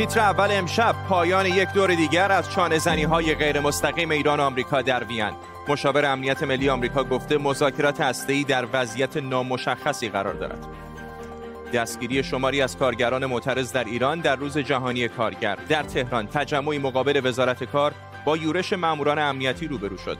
تیتر اول امشب پایان یک دور دیگر از چانه زنی های غیر مستقیم ایران و آمریکا در وین. مشاور امنیت ملی آمریکا گفته مذاکرات هسته‌ای در وضعیت نامشخصی قرار دارد. دستگیری شماری از کارگران معترض در ایران در روز جهانی کارگر. در تهران تجمعی مقابل وزارت کار با یورش ماموران امنیتی روبرو شد.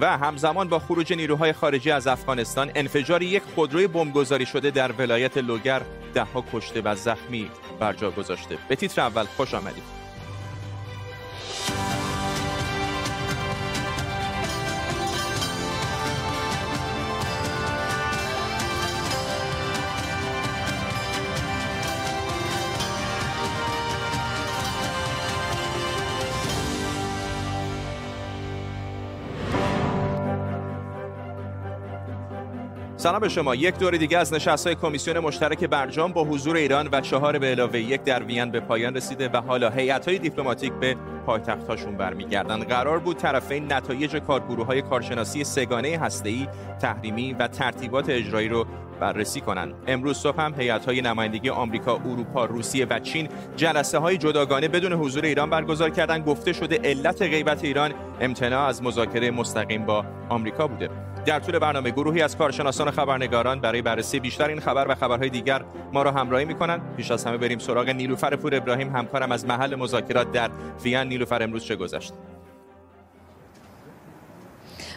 و همزمان با خروج نیروهای خارجی از افغانستان انفجار یک خودروی بمبگذاری شده در ولایت لوگر دهها کشته و زخمی. بر جا گذاشته. به تیتر اول خوش آمدید. سلام به شما. یک دور دیگه از نشست‌های کمیسیون مشترک برجام با حضور ایران و چهار به علاوه یک در وین به پایان رسیده و حالا هیئت‌های دیپلماتیک به پایتخت‌هاشون برمیگردن. قرار بود طرفین نتایج کارگروه‌های کارشناسی سگانه هسته‌ای تحریمی و ترتیبات اجرایی رو بررسی کنند امروز صبح هم هیئت‌های نمایندگی آمریکا، اروپا، روسیه و چین جلسه های جداگانه بدون حضور ایران برگزار کردن. گفته شده علت غیبت ایران امتناع از مذاکره مستقیم با آمریکا بوده. در طول برنامه گروهی از کارشناسان و خبرنگاران برای بررسی بیشتر این خبر و خبرهای دیگر ما را همراهی می‌کنند. پیش از همه بریم سراغ نیلوفر پور ابراهیم همکارم از محل مذاکرات در وین. نیلوفر امروز چه گذشت؟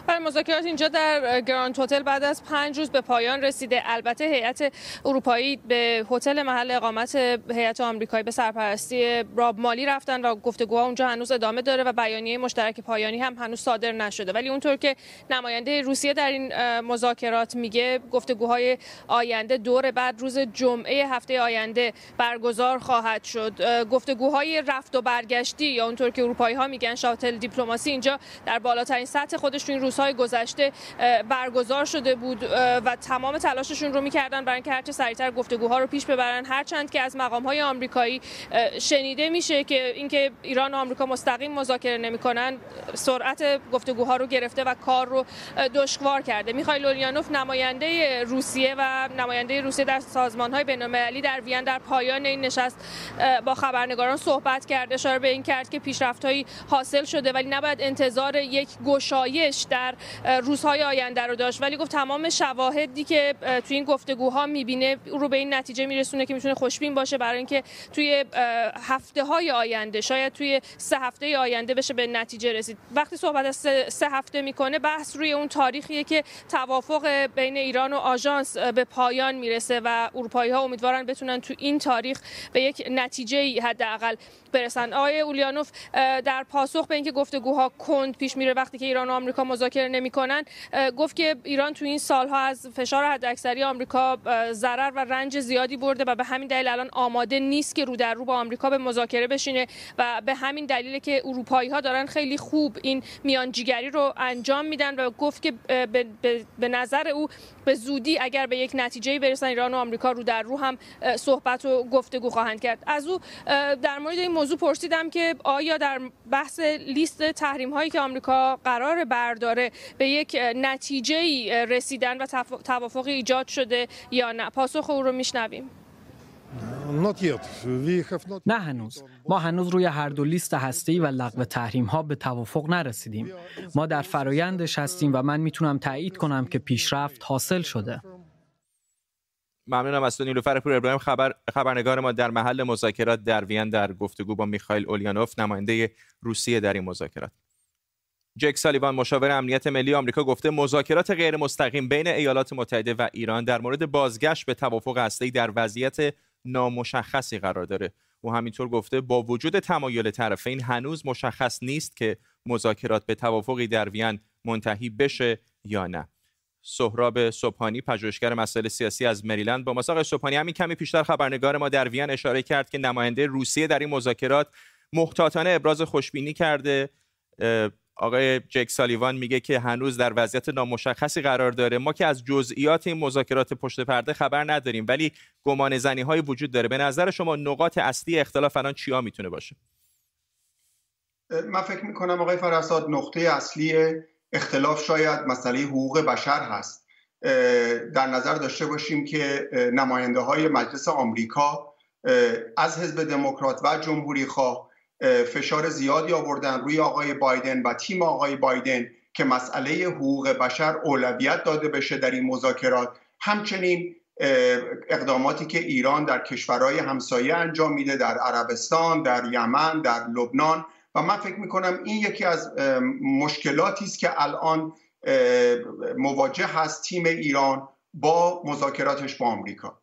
برای مذاکرات اینجا در گراند هتل بعد از پنج روز به پایان رسیده. البته هیئت اروپایی به هتل محل اقامت هیئت آمریکایی به سرپرستی راب مالی رفتن و گفتگوها اونجا هنوز ادامه داره و بیانیه مشترک پایانی هم هنوز صادر نشده. ولی اونطور که نماینده روسیه در این مذاکرات میگه گفتگوهای آینده دور بعد روز جمعه هفته آینده برگزار خواهد شد. گفتگوهای رفت و برگشتی یا اونطور که اروپایی ها میگن شاتل دیپلماسی اینجا در بالاترین سطح خودش تو این روزهای گذشته برگزار شده بود و تمام تلاششون رو می‌کردن برای اینکه هرچه سریعتر گفتگوها رو پیش ببرن. هرچند که از مقام های آمریکایی شنیده میشه که اینکه ایران و آمریکا مستقیم مذاکره نمی‌کنن سرعت گفتگوها رو گرفته و کار رو دشوار کرده. میخائیل اولیانوف نماینده روسیه و نماینده روسیه در سازمان های بین‌المللی در وین در پایان این نشست با خبرنگاران صحبت کرد اشاره به این کرد که پیشرفت‌هایی حاصل شده ولی نباید انتظار یک گشایش در در روزهای آینده رو داشت. ولی گفت تمام شواهدی که توی این گفتگوها می‌بینه رو به این نتیجه میرسونه که می‌تونه خوشبین باشه برای اینکه توی هفته های آینده شاید توی سه هفته آینده بشه به نتیجه رسید. وقتی صحبت از سه, هفته می‌کنه بحث روی اون تاریخیه که توافق بین ایران و آژانس به پایان می‌رسه و اروپایی ها امیدوارن بتونن تو این تاریخ به یک نتیجه حداقل برسن. آقای اولیانوف در پاسخ به اینکه گفتگوها کند پیش میره وقتی که ایران و آمریکا مذاکره نمی‌کنن گفت که ایران تو این سالها از فشار حداکثری آمریکا ضرر و رنج زیادی برده و به همین دلیل الان آماده نیست که رو در رو با آمریکا به مذاکره بشینه و به همین دلیل که اروپایی ها دارن خیلی خوب این میانجیگری رو انجام میدن و گفت که به نظر او به زودی اگر به یک نتیجه برسن ایران و آمریکا رو در رو هم صحبت و گفتگو خواهند کرد. از او در مورد این موضوع پرسیدم که آیا در بحث لیست تحریم هایی که آمریکا قرار برداره به یک نتیجه رسیدن و توافق ایجاد شده یا نه؟ پاسخ او رو میشنویم. نه هنوز. ما هنوز روی هر دو لیست هسته‌ای و لغو تحریم ها به توافق نرسیدیم. ما در فرایندش هستیم و من می‌تونم تایید کنم که پیشرفت حاصل شده. ممنونم از تو نیلوفر پور ابراهیم. خبر خبرنگار ما در محل مذاکرات در وین در گفتگو با میخائیل اولیانوف نماینده روسیه در این مذاکرات. جک سالیوان مشاور امنیت ملی آمریکا گفته مذاکرات غیر مستقیم بین ایالات متحده و ایران در مورد بازگشت به توافق اصلی در وضعیت نامشخصی قرار داره. او همینطور گفته با وجود تمایل طرفین هنوز مشخص نیست که مذاکرات به توافقی در وین منتهی بشه یا نه. سهراب صبحانی پژوهشگر مسائل سیاسی از مریلند با مساق صبحانی همین کمی پیشتر خبرنگار ما در وین اشاره کرد که نماینده روسیه در این مذاکرات محتاطانه ابراز خوشبینی کرده. آقای جک سالیوان میگه که هنوز در وضعیت نامشخصی قرار داره. ما که از جزئیات این مذاکرات پشت پرده خبر نداریم ولی گمان زنی های وجود داره. به نظر شما نقاط اصلی اختلاف الان چیا می‌تونه باشه؟ من فکر می‌کنم آقای فرساد نقطه اصلی اختلاف شاید مسئله حقوق بشر هست. در نظر داشته باشیم که نماینده های مجلس آمریکا از حزب دموکرات و جمهوری خواه فشار زیادی آوردن روی آقای بایدن و تیم آقای بایدن که مسئله حقوق بشر اولویت داده بشه در این مذاکرات. همچنین اقداماتی که ایران در کشورهای همسایه انجام میده در عربستان در یمن در لبنان و من فکر می‌کنم این یکی از مشکلاتی است که الان مواجه هست تیم ایران با مذاکراتش با آمریکا.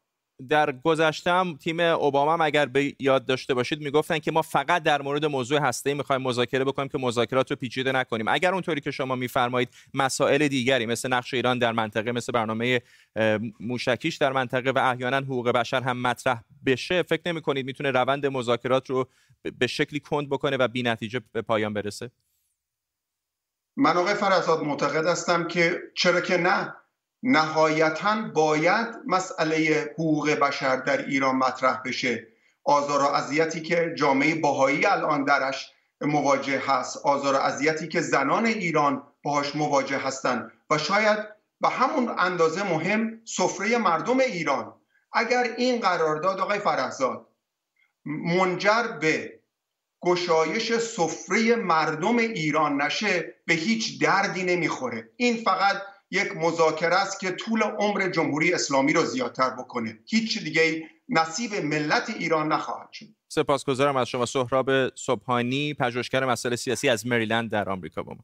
در گذشته تیم اوباما هم اگر به یاد داشته باشید می‌گفتن که ما فقط در مورد موضوع هسته می‌خوایم مذاکره بکنیم که مذاکرات رو پیچیده نکنیم. اگر اونطوری که شما میفرمایید مسائل دیگری مثل نقش ایران در منطقه مثل برنامه موشکیش در منطقه و احیانا حقوق بشر هم مطرح بشه فکر نمی کنید می‌تونه روند مذاکرات رو به شکلی کند بکنه و بی نتیجه به پایان برسه؟ من آقای فرزاد معتقد هستم که چرا که نه. نهایتا باید مسئله حقوق بشر در ایران مطرح بشه. آزار و اذیتی که جامعه باهایی الان درش مواجه هست. آزار و اذیتی که زنان ایران باهاش مواجه هستند و شاید به همون اندازه مهم سفره مردم ایران. اگر این قرارداد آقای فرهزاد منجر به گشایش سفره مردم ایران نشه به هیچ دردی نمی‌خوره. این فقط یک مذاکره است که طول عمر جمهوری اسلامی رو زیادتر بکنه. هیچ دیگه نصیب ملت ایران نخواهد شد. سپاسگزارم از شما. سهراب صبحانی پژوهشگر مسائل سیاسی از مریلند در آمریکا با ما.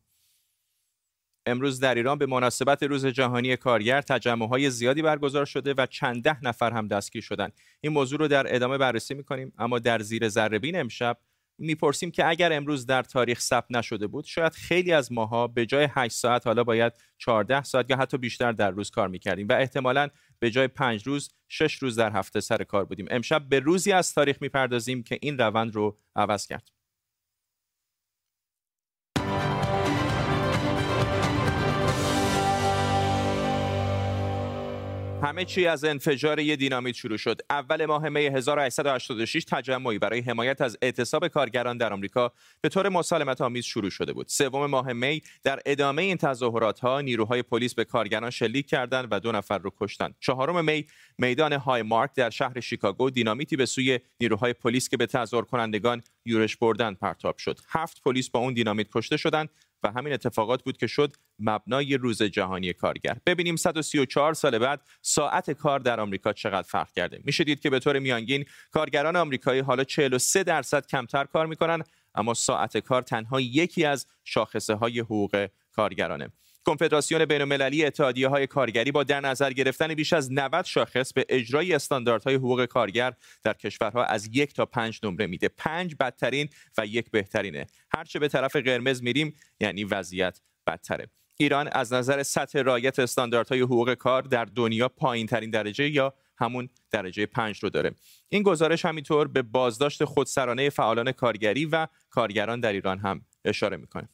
امروز در ایران به مناسبت روز جهانی کارگر های زیادی برگزار شده و چند ده نفر هم دستگیر شدند. این موضوع رو در ادامه بررسی می‌کنیم. اما در زیر ذره امشب می‌پرسیم که اگر امروز در تاریخ ثبت نشده بود شاید خیلی از ماها به جای 8 ساعت حالا باید 14 ساعت یا حتی بیشتر در روز کار می‌کردیم. و احتمالا به جای 5 روز 6 روز در هفته سر کار بودیم. امشب به روزی از تاریخ می‌پردازیم که این روند رو عوض کرد. همه چی از انفجار یه دینامیت شروع شد. اول ماه می 1886 تجمعی برای حمایت از اعتصاب کارگران در آمریکا به طور مسالمت آمیز شروع شده بود. سوم ماه می در ادامه این تظاهرات ها نیروهای پلیس به کارگران شلیک کردند و دو نفر رو کشتند. چهارم می میدان های مارک در شهر شیکاگو دینامیتی به سوی نیروهای پلیس که به تظاهر کنندگان یورش بردن پرتاب شد. هفت پلیس با اون دینامیت کشته شدند و همین اتفاقات بود که شد مبنای روز جهانی کارگر. ببینیم 134 سال بعد ساعت کار در آمریکا چقدر فرق کرده. میشه دید که به طور میانگین کارگران آمریکایی حالا 43 درصد کمتر کار می‌کنن اما ساعت کار تنها یکی از شاخصه های حقوق کارگرانه. کنفدراسیون بین‌المللی اتحادیه های کارگری با در نظر گرفتن بیش از 90 شاخص به اجرای استانداردهای حقوق کارگر در کشورها از یک تا پنج نمره میده. پنج بدترین و یک بهترینه. هرچه به طرف قرمز میریم یعنی وضعیت بدتره. ایران از نظر سطح رایت استانداردهای حقوق کار در دنیا پایین ترین درجه یا همون درجه پنج رو داره. این گزارش همینطور به بازداشت خودسرانه فعالان کارگری و کارگران در ایران هم اشاره می‌کنه.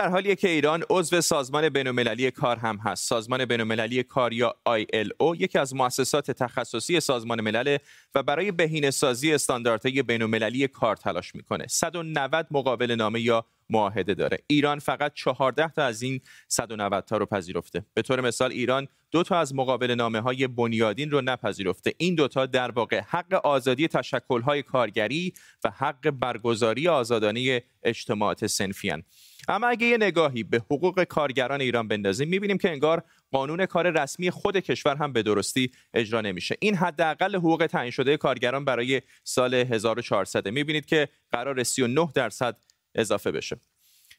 در حالیه که ایران عضو سازمان بین‌المللی کار هم هست. سازمان بین‌المللی کار یا ILO یکی از مؤسسات تخصصی سازمان ملل و برای بهینه‌سازی استانداردهای بین‌المللی کار تلاش می‌کنه. 190 مقابل نامه یا معاهده داره. ایران فقط 14 تا از این 190 تا رو پذیرفته. به طور مثال ایران دو تا از مقابل نامه های بنیادین رو نپذیرفته. این دوتا در واقع حق آزادی تشکل کارگری و حق برگزاری آزادانه اجتماعات سنفیان. اما اگه یه نگاهی به حقوق کارگران ایران بندازیم می‌بینیم که انگار قانون کار رسمی خود کشور هم به درستی اجرا نمیشه. این حداقل حقوق تعیین شده کارگران برای سال 1400 می‌بینید که قرار 39 درصد اضافه بشه.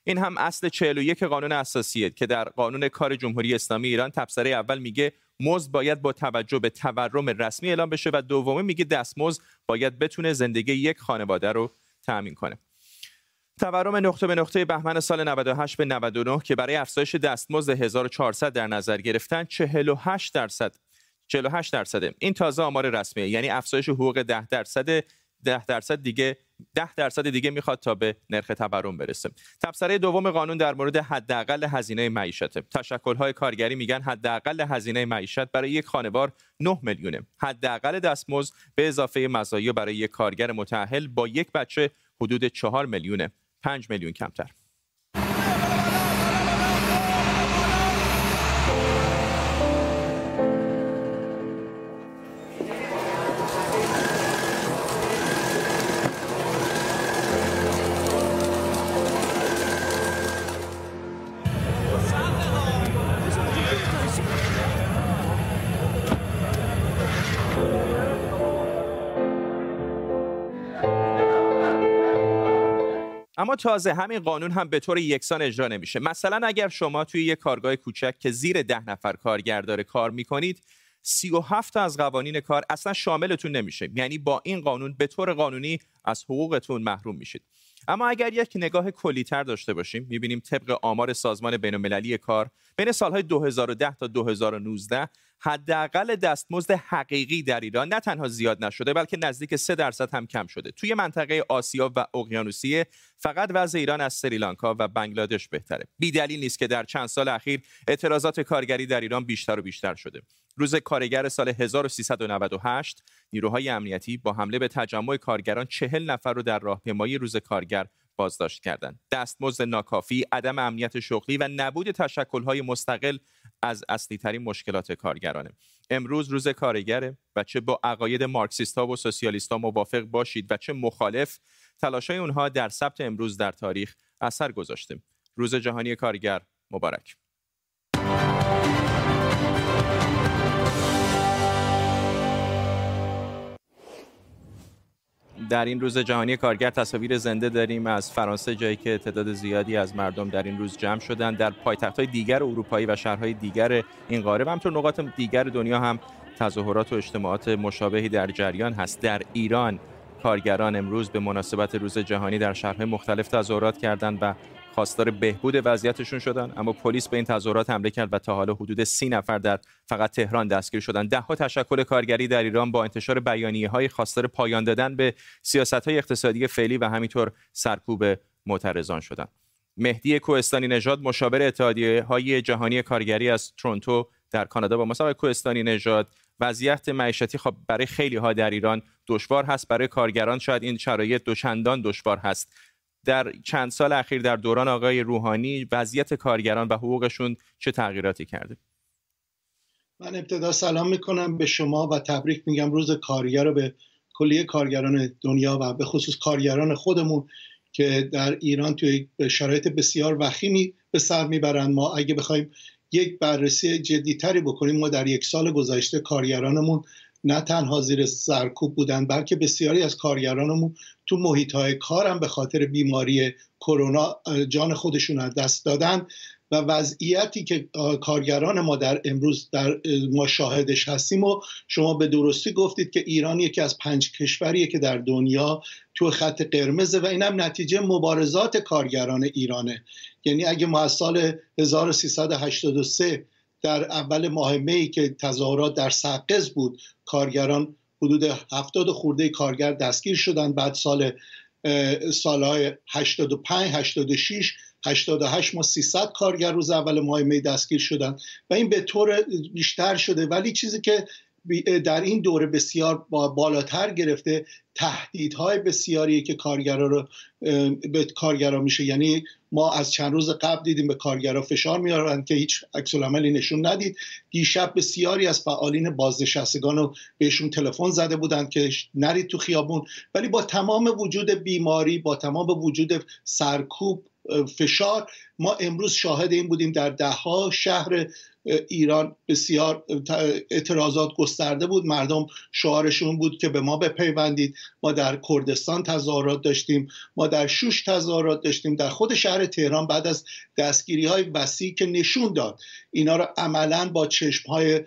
این هم اصل 41 قانون اساسیه که در قانون کار جمهوری اسلامی ایران تبصره اول میگه مزد باید با توجه به تورم رسمی اعلام بشه و دومه میگه دستمزد باید بتونه زندگی یک خانواده رو تأمین کنه. تورم نقطه به نقطه بهمن سال 98 به 99 که برای افزایش دستمزد 1400 در نظر گرفتن 48 درصد. 48 درصده. این تازه آمار رسمیه. یعنی افزایش حقوق 10 درصد 10 درصد دیگه ده درصد دیگه می‌خواد تا به نرخ تورم برسه. تبصره دوم قانون در مورد حداقل هزینه معیشت تشکل‌های کارگری میگن حداقل هزینه معیشت برای یک خانوار 9 میلیونه. حداقل دستمزد به اضافه مزایا برای یک کارگر متأهل با یک بچه حدود 4 میلیونه. 5 میلیون کمتر. اما تازه همین قانون هم به طور یکسان اجرا نمیشه. مثلا اگر شما توی یک کارگاه کوچک که زیر ده نفر کارگر داره کار می‌کنید سی و هفت از قوانین کار اصلا شاملتون نمیشه. یعنی با این قانون به طور قانونی از حقوقتون محروم میشید. اما اگر یک نگاه کلیتر داشته باشیم می‌بینیم طبق آمار سازمان بین کار بین سالهای 2010 تا 2019 حداقل دستمزد حقیقی در ایران نه تنها زیاد نشده بلکه نزدیک 3 درصد هم کم شده. توی منطقه آسیا و اقیانوسیه فقط وضع ایران از سریلانکا و بنگلادش بهتره. بی دلیل نیست که در چند سال اخیر اعتراضات کارگری در ایران بیشتر و بیشتر شده. روز کارگر سال 1398 نیروهای امنیتی با حمله به تجمع کارگران چهل نفر رو در راهپیمایی روز کارگر بازداشت کردند. دستمزد ناکافی، عدم امنیت شغلی و نبود تشکل‌های مستقل از اصلی ترین مشکلات کارگرانه. امروز روز کارگره و چه با عقاید مارکسیست ها و سوسیالیست ها موافق باشید و چه مخالف تلاشای اونها در ثبت امروز در تاریخ اثر گذاشته. روز جهانی کارگر مبارک. در این روز جهانی کارگر تصاویر زنده داریم از فرانسه جایی که تعداد زیادی از مردم در این روز جمع شدند در های دیگر اروپایی و شهرهای دیگر این قاره و همطور نقاط دیگر دنیا هم تظاهرات و اجتماعات مشابهی در جریان هست. در ایران کارگران امروز به مناسبت روز جهانی در شهرهای مختلف تظاهرات کردند و خواستار بهبود وضعیتشون شدن اما پلیس به این تظاهرات حمله کرد و تا حالا حدود سی نفر در فقط تهران دستگیر شدن. ده ها تشکل کارگری در ایران با انتشار بیانیه های خواستار پایان دادن به سیاست های اقتصادی فعلی و همینطور سرکوب معترضان شدند مهدی کوهستانی نژاد مشاور اتحادیه های جهانی کارگری از تورنتو در کانادا با مسابقه کوهستانی نژاد وضعیت معیشتی خب برای خیلی ها در ایران دشوار هست برای کارگران شاید این شرایط دوچندان دشوار هست. در چند سال اخیر در دوران آقای روحانی وضعیت کارگران و حقوقشون چه تغییراتی کرده؟ من ابتدا سلام می‌کنم به شما و تبریک میگم روز کارگر رو به کلیه کارگران دنیا و به خصوص کارگران خودمون که در ایران توی شرایط بسیار وخیمی به سر می‌برند ما اگه بخوایم یک بررسی جدیتری بکنیم ما در یک سال گذشته کارگرانمون نه تنها زیر سرکوب بودن بلکه بسیاری از کارگرانمون تو محیط های کارم به خاطر بیماری کرونا جان خودشون از دست دادن و وضعیتی که کارگران ما در امروز در ما شاهدش هستیم و شما به درستی گفتید که ایران یکی از پنج کشوریه که در دنیا تو خط قرمزه و اینم نتیجه مبارزات کارگران ایرانه. یعنی اگه ما از سال 1383 در اول ماه می که تظاهرات در سقز بود کارگران حدود هفتاد خورده کارگر دستگیر شدن بعد سال سالهای 85 86 88 ما 300 کارگر روز اول ماه می دستگیر شدن و این به طور بیشتر شده. ولی چیزی که در این دوره بسیار بالاتر گرفته تهدیدهای بسیاری که کارگرا رو به کارگرا میشه. یعنی ما از چند روز قبل دیدیم به کارگرا فشار میارن که هیچ عکس عملی نشون ندید. دیشب بسیاری از فعالین بازنشستگان رو بهشون تلفن زده بودند که نرید تو خیابون. ولی با تمام وجود بیماری با تمام وجود سرکوب فشار ما امروز شاهد این بودیم در دهها شهر ایران بسیار اعتراضات گسترده بود. مردم شعارشون بود که به ما بپیوندید. ما در کردستان تظاهرات داشتیم. ما در شوش تظاهرات داشتیم. در خود شهر تهران بعد از دستگیری های وسیع که نشون داد اینا رو عملا با چشم های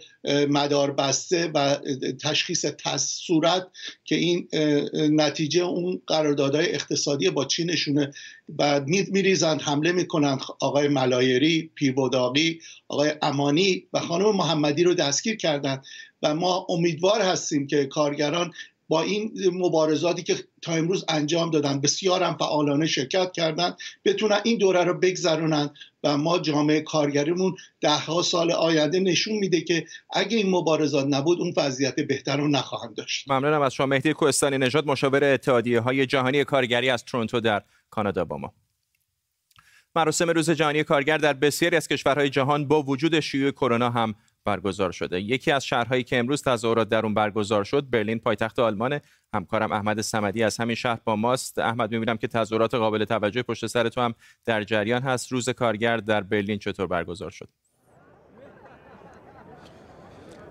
مدار بسته و تشخیص صورت که این نتیجه اون قراردادهای اقتصادی با چین نشونه و میریزند حمله می‌کنند. آقای ملایری پیربوداقی آقای امانی و خانم محمدی رو دستگیر کردند و ما امیدوار هستیم که کارگران با این مبارزاتی که تا امروز انجام دادن بسیار هم فعالانه شرکت کردن بتونن این دوره رو بگذرونن و ما جامعه کارگریمون ده ها سال آینده نشون میده که اگه این مبارزات نبود اون وضعیت بهتر رو نخواهند داشت. ممنونم از شما مهدی کوهستانی نژاد مشاور اتحادیه های جهانی کارگری از تورنتو در کانادا با ما. مراسم روز جهانی کارگر در بسیاری از کشورهای جهان با وجود شیوع کرونا هم برگزار شده. یکی از شهرهایی که امروز تظاهرات در اون برگزار شد برلین پایتخت آلمان. همکارم احمد سمدی از همین شهر با ماست. احمد می‌بینم که تظاهرات قابل توجه پشت سر تو هم در جریان هست. روز کارگر در برلین چطور برگزار شد؟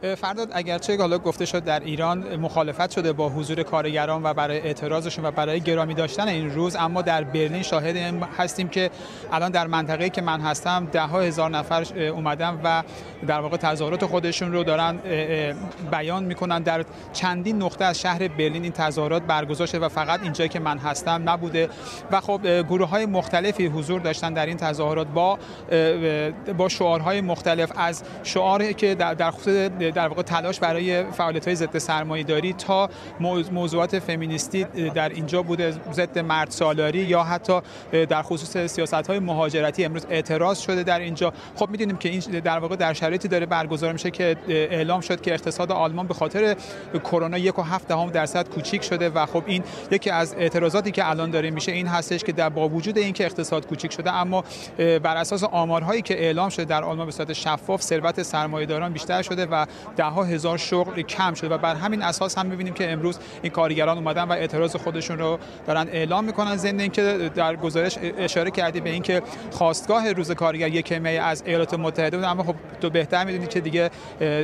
فرداد اگرچه حالا گفته شد در ایران مخالفت شده با حضور کارگران و برای اعتراضشون و برای گرامی داشتن این روز اما در برلین شاهد هستیم که الان در منطقه‌ای که من هستم ده ها هزار نفر اومدن و در واقع تظاهرات خودشون رو دارن بیان می‌کنن. در چندین نقطه از شهر برلین این تظاهرات برگزار شده و فقط اینجایی که من هستم نبوده. و خب گروه های مختلفی حضور داشتن در این تظاهرات با با شعارهای مختلف. از شعاری که در, در در واقع تلاش برای فعالیت های ضد سرمایه‌داری تا موضوعات فمینیستی در اینجا بوده ضد مرد سالاری یا حتی در خصوص سیاست های مهاجرتی امروز اعتراض شده در اینجا. خب می‌دونیم که این در واقع در شرایطی داره برگزار میشه که اعلام شد که اقتصاد آلمان به خاطر کرونا یک و هفت دهم درصد کوچیک شده و خب این یکی از اعتراضاتی که الان داره میشه این هستش که در با وجود اینکه اقتصاد کوچیک شده اما بر اساس آمارهایی که اعلام شده در آلمان به صورت شفاف ثروت سرمایه‌داران بیشتر شده و ده هزار شغل کم شده و بر همین اساس هم می‌بینیم که امروز این کارگران اومدن و اعتراض خودشون رو دارن اعلام می‌کنن ضمن اینکه در گزارش اشاره کردی به اینکه خواستگاه روز کارگر یک می از ایالات متحده بود. اما خب تو بهتر می‌دونید که دیگه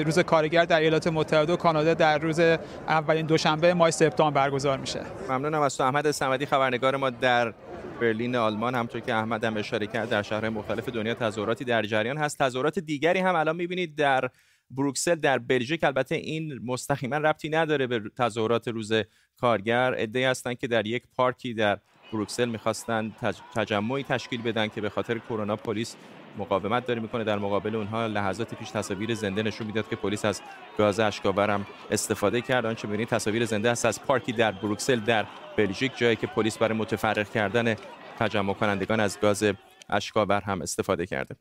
روز کارگر در ایالات متحده و کانادا در روز اولین دوشنبه ماه سپتامبر برگزار میشه. ممنونم. از تو احمد صمدی خبرنگار ما در برلین آلمان. همطور که احمد هم اشاره کرد در شهرهای مختلف دنیا تظاهراتی در جریان هست. تظاهرات دیگری هم الان می‌بینید در بروکسل در بلژیک البته این مستقیما ربطی نداره به تظاهرات روز کارگر. ادعی هستند که در یک پارکی در بروکسل می‌خواستن تجمعی تشکیل بدن که به خاطر کرونا پلیس مقاومت داره می‌کنه. در مقابل اونها لحظات پیش تصاویر زنده نشون می‌داد که پلیس از گاز اشکاور هم استفاده کرد. آنچه می‌بینید تصاویر زنده است از پارکی در بروکسل در بلژیک جایی که پلیس برای متفرق کردن تجمع کنندگان از گاز اشکاور هم استفاده کرده.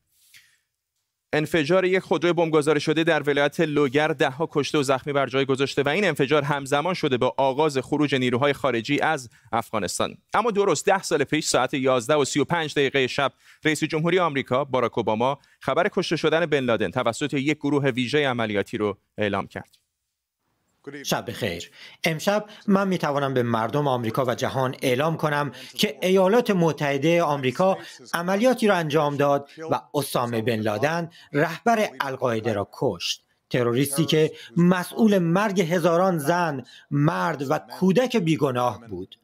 انفجار یک خودرو بمبگذاری شده در ولایت لوگر ده ها کشته و زخمی بر جای گذاشته و این انفجار همزمان شده با آغاز خروج نیروهای خارجی از افغانستان. اما درست ده سال پیش ساعت 11 و 35 دقیقه شب رئیس جمهوری آمریکا باراک اوباما خبر کشته شدن بن لادن توسط یک گروه ویژه عملیاتی رو اعلام کرد. شب خیر امشب من می توانم به مردم آمریکا و جهان اعلام کنم که ایالات متحده آمریکا عملیاتی را انجام داد و اسامه بن لادن رهبر القاعده را کشت. تروریستی که مسئول مرگ هزاران زن، مرد و کودک بیگناه بود.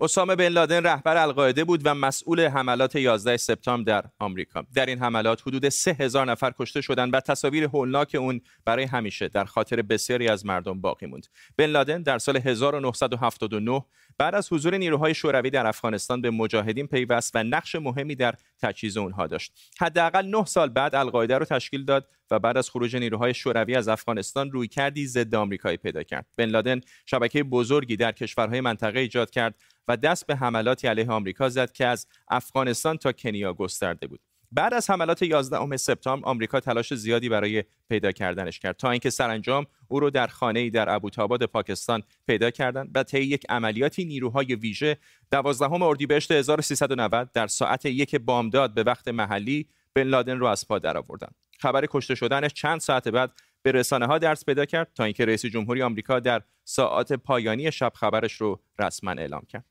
اسامه بن لادن رهبر القاعده بود و مسئول حملات 11 سپتامبر در آمریکا. در این حملات حدود 3000 نفر کشته شدند و تصاویر هولناک اون برای همیشه در خاطر بسیاری از مردم باقی موند. بن لادن در سال 1979 بعد از حضور نیروهای شوروی در افغانستان به مجاهدین پیوست و نقش مهمی در تجهیز اونها داشت. حداقل 9 سال بعد القاعده رو تشکیل داد و بعد از خروج نیروهای شوروی از افغانستان روی کردی ضد آمریکایی پیدا کرد. بن لادن شبکه بزرگی در کشورهای منطقه ایجاد کرد و دست به حملاتی علیه آمریکا زد که از افغانستان تا کنیا گسترده بود. بعد از حملات 11 سپتامبر آمریکا تلاش زیادی برای پیدا کردنش کرد تا اینکه سرانجام او رو در خانه‌ای در ابوتاباد پاکستان پیدا کردند و طی یک عملیاتی نیروهای ویژه 12 اردیبهشت 1390 در ساعت یک بامداد به وقت محلی بن لادن رو از پا درآوردند خبر کشته شدنش چند ساعت بعد به رسانه ها درس پیدا کرد تا اینکه رئیس جمهوری آمریکا در ساعات پایانی شب خبرش رو رسما اعلام کرد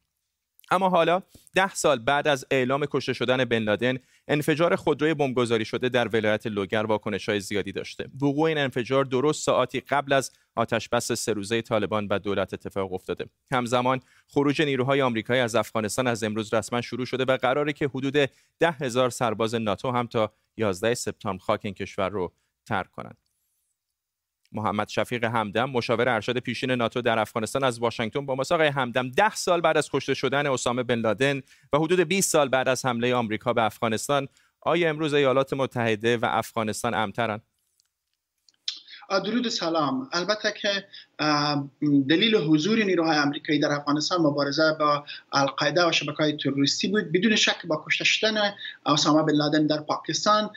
اما حالا ده سال بعد از اعلام کشته شدن بن لادن انفجار خودروی بمبگذاری شده در ولایت لوگر واکنش های زیادی داشته. وقوع این انفجار درست ساعتی قبل از آتش بس سه روزه طالبان و دولت اتفاق افتاده. همزمان خروج نیروهای آمریکایی از افغانستان از امروز رسما شروع شده و قراره که حدود ده هزار سرباز ناتو هم تا 11 سپتامبر خاک این کشور رو ترک کنند. محمد شفیق همدم مشاور ارشد پیشین ناتو در افغانستان از واشنگتن با آقای همدم ده سال بعد از کشته شدن اسامه بن لادن و حدود 20 سال بعد از حمله آمریکا به افغانستان آیا امروز ایالات متحده و افغانستان امترن؟ درود سلام. البته که دلیل حضور نیروهای آمریکایی در افغانستان مبارزه با القاعده و شبکه های تروریستی بود. بدون شک با کشته شدن اسامه بن لادن در پاکستان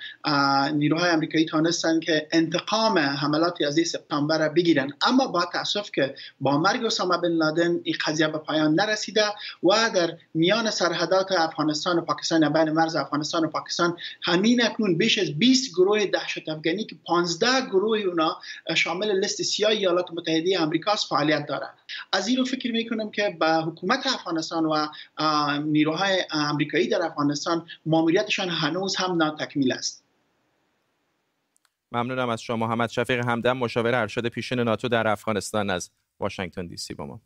نیروهای آمریکایی تانستن که انتقام حملات از سپتامبر را بگیرن. اما با تاسف که با مرگ اسامه بن لادن این قضیه به پایان نرسیده و در میان سرحدات افغانستان و پاکستان بین مرز افغانستان و پاکستان همین اکنون بیش از 20 گروه دهشت افغانی که 15 گروه اونا شامل لیست سیاه ایالات متحده آمریکا فعالیت داره. از این رو فکر می‌کنم که به حکومت افغانستان و نیروهای آمریکایی در افغانستان ماموریتشان هنوز هم ناتکمیل است. ممنونم از شما محمد شفیق همدم مشاور ارشد پیشین ناتو در افغانستان از واشنگتن دی سی با ما.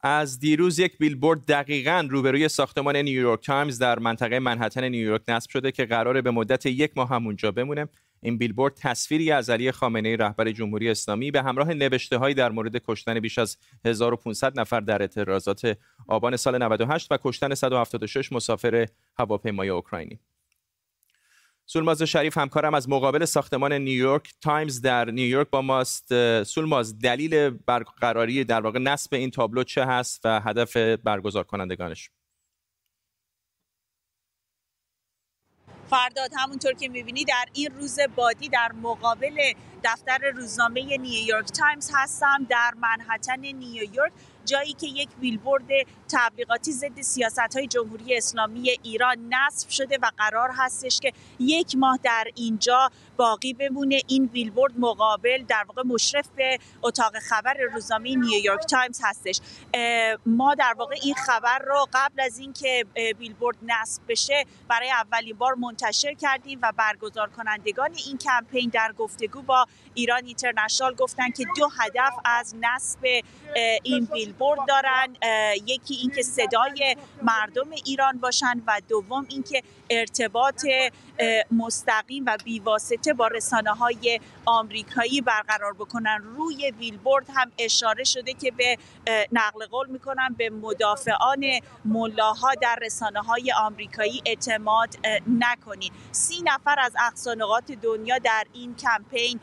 از دیروز یک بیلبورد دقیقا روبروی ساختمان نیویورک تایمز در منطقه منهتن نیویورک نصب شده که قراره به مدت یک ماه همونجا بمونه. این بیلبورد تصویری از علی خامنه ای رهبر جمهوری اسلامی به همراه نوشته در مورد کشتن بیش از 1500 نفر در اعتراضات آبان سال 98 و کشتن 176 مسافر هواپیمای اوکراینی. سولماز شریف همکارم از مقابل ساختمان نیویورک تایمز در نیویورک با ماست. سولماز دلیل برقراری در واقع نصب این تابلو چه هست و هدف برگزار کنندگانش؟ فرداد همونطور که می‌بینی در این روز بادی در مقابل دفتر روزنامه نیویورک تایمز هستم در منهتن نیویورک جایی که یک بیلبورد تبلیغاتی ضد سیاست های جمهوری اسلامی ایران نصب شده و قرار هستش که یک ماه در اینجا باقی بمونه. این بیلبورد مقابل در واقع مشرف به اتاق خبر روزنامه نیویورک تایمز هستش. ما در واقع این خبر رو قبل از اینکه بیلبورد نصب بشه برای اولین بار منتشر کردیم و برگزار کنندگان این کمپین در گفتگو با ایران اینترنشنال گفتن که دو هدف از نصب این بیلبورد دارن. یکی اینکه صدای مردم ایران باشن و دوم اینکه ارتباط مستقیم و بیواسطه با رسانه های آمریکایی برقرار بکنن. روی بیلبورد هم اشاره شده که به نقل قول می‌کنن به مدافعان ملاها در رسانه های آمریکایی اعتماد نکنید سی نفر از اقصانقات دنیا در این کمپین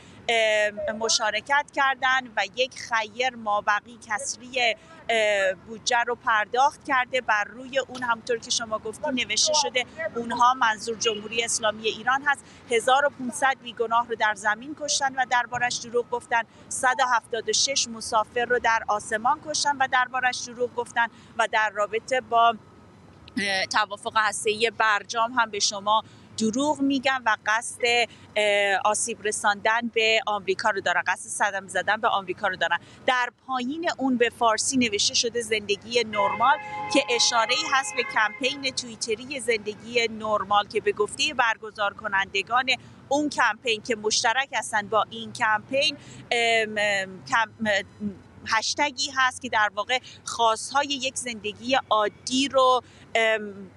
مشارکت کردند و یک خیر مابقی کسری بودجه رو پرداخت کرده بر روی اون همطور که شما گفتی نوشته شده اونها منظور جمهوری اسلامی ایران هست. 1500 بیگناه رو در زمین کشتن و دربارش دروغ گفتن. 176 مسافر رو در آسمان کشتن و دربارش دروغ گفتن و در رابطه با توافق هسته‌ای برجام هم به شما دروغ میگن و قصد آسیب رساندن به آمریکا رو دارن قصد صدم زدن به آمریکا رو دارن. در پایین اون به فارسی نوشته شده زندگی نرمال که اشاره ای هست به کمپین توییتری زندگی نرمال که به گفته برگزار کنندگان اون کمپین که مشترک هستن با این کمپین هشتگی هست که در واقع خواستهای یک زندگی عادی رو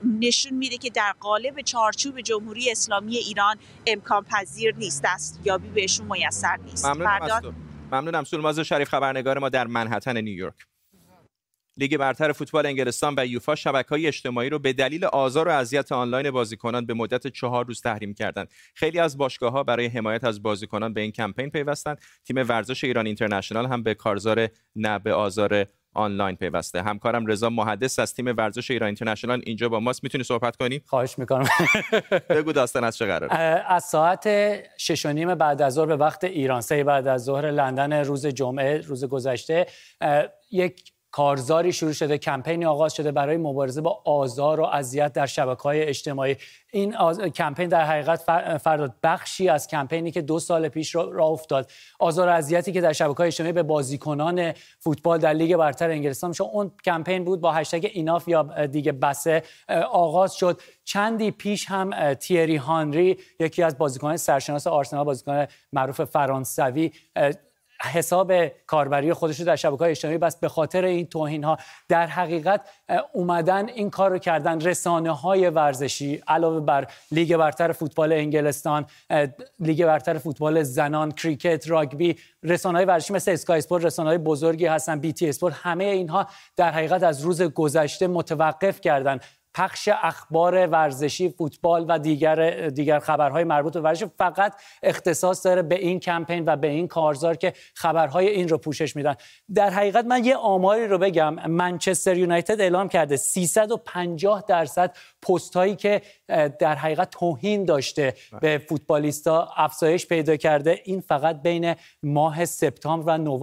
نشون میده که در قالب چارچوب جمهوری اسلامی ایران امکان پذیر نیست است یابی بهشون میسر نیست. ممنونم, ممنونم. سولماز شریف خبرنگار ما در منحتن نیویورک. لیگ برتر فوتبال انگلستان و یوفا های اجتماعی رو به دلیل آزار و اذیت آنلاین بازیکنان به مدت چهار روز تحریم کردند. خیلی از ها برای حمایت از بازیکنان به این کمپین پیوستند. تیم ورزش ایران اینترنشنال هم به کارزار نه به آزار آنلاین پیوسته. همکارم رضا محدث از تیم ورزش ایران اینترنشنال اینجا با ماست. می‌تونی صحبت کنی؟ خواهش می‌کنم. بگو داستان از چه قرار از ساعت 6 و نیم بعد از ظهر به وقت ایران سه بعد از ظهر لندن روز جمعه روز گذشته. یک کارزاری شروع شده کمپینی آغاز شده برای مبارزه با آزار و اذیت در شبکه های اجتماعی. این آز... کمپین در حقیقت فرداد بخشی از کمپینی که دو سال پیش را, افتاد. آزار و اذیتی که در شبکه های اجتماعی به بازیکنان فوتبال در لیگ برتر انگلستان میشه. اون کمپین بود با هشتگ ایناف یا دیگه بسه آغاز شد. چندی پیش هم تیری هانری یکی از بازیکنان سرشناس آرسنال بازیکن معروف فرانسوی حساب کاربری خودش رو در شبکه های اجتماعی بس به خاطر این توهین ها در حقیقت اومدن این کار رو کردن رسانه های ورزشی علاوه بر لیگ برتر فوتبال انگلستان لیگ برتر فوتبال زنان کریکت راگبی رسانه های ورزشی مثل اسکای اسپورت رسانه های بزرگی هستن بی تی اسپورت همه اینها در حقیقت از روز گذشته متوقف کردن. پخش اخبار ورزشی فوتبال و دیگر دیگر خبرهای مربوط به ورزش. فقط اختصاص داره به این کمپین و به این کارزار که خبرهای این رو پوشش میدن. در حقیقت من یه آماری رو بگم. منچستر یونایتد اعلام کرده 350 درصد پست هایی که در حقیقت توهین داشته بله. به فوتبالیستا افزایش پیدا کرده این فقط بین ماه سپتامبر و نو...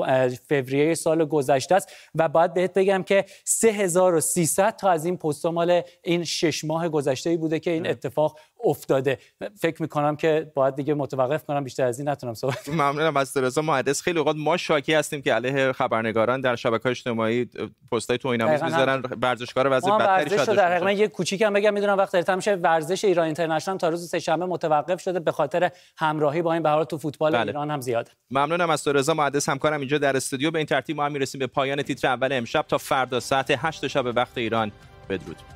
فوریه سال گذشته است و باید بهت بگم که 3300 تا از این پست مال این شش ماه گذشته بوده که این بله. اتفاق افتاده. فکر می‌کنم که باید دیگه متوقف کنم بیشتر از این نتونم صحبت ممنونم از رضا مهندس. خیلی اوقات ما شاکی هستیم که علیه خبرنگاران در شبکه‌های اجتماعی پستای توهین‌آمیز می‌ذارن ورزشکار وضع بدتری شده در حقیقت یه کوچیکم بگم می‌دونم وقت تمام میشه ورزش ایران اینترنشنال تا روز سه‌شنبه متوقف شده به خاطر همراهی با این به تو فوتبال بله. ایران هم زیاده. ممنونم از رضا مهندس. همکارم اینجا در استودیو. به این ترتیب ما هم می‌رسیم به پایان تیتر اول امشب. تا فردا ساعت 8 شب وقت ایران. بدرود.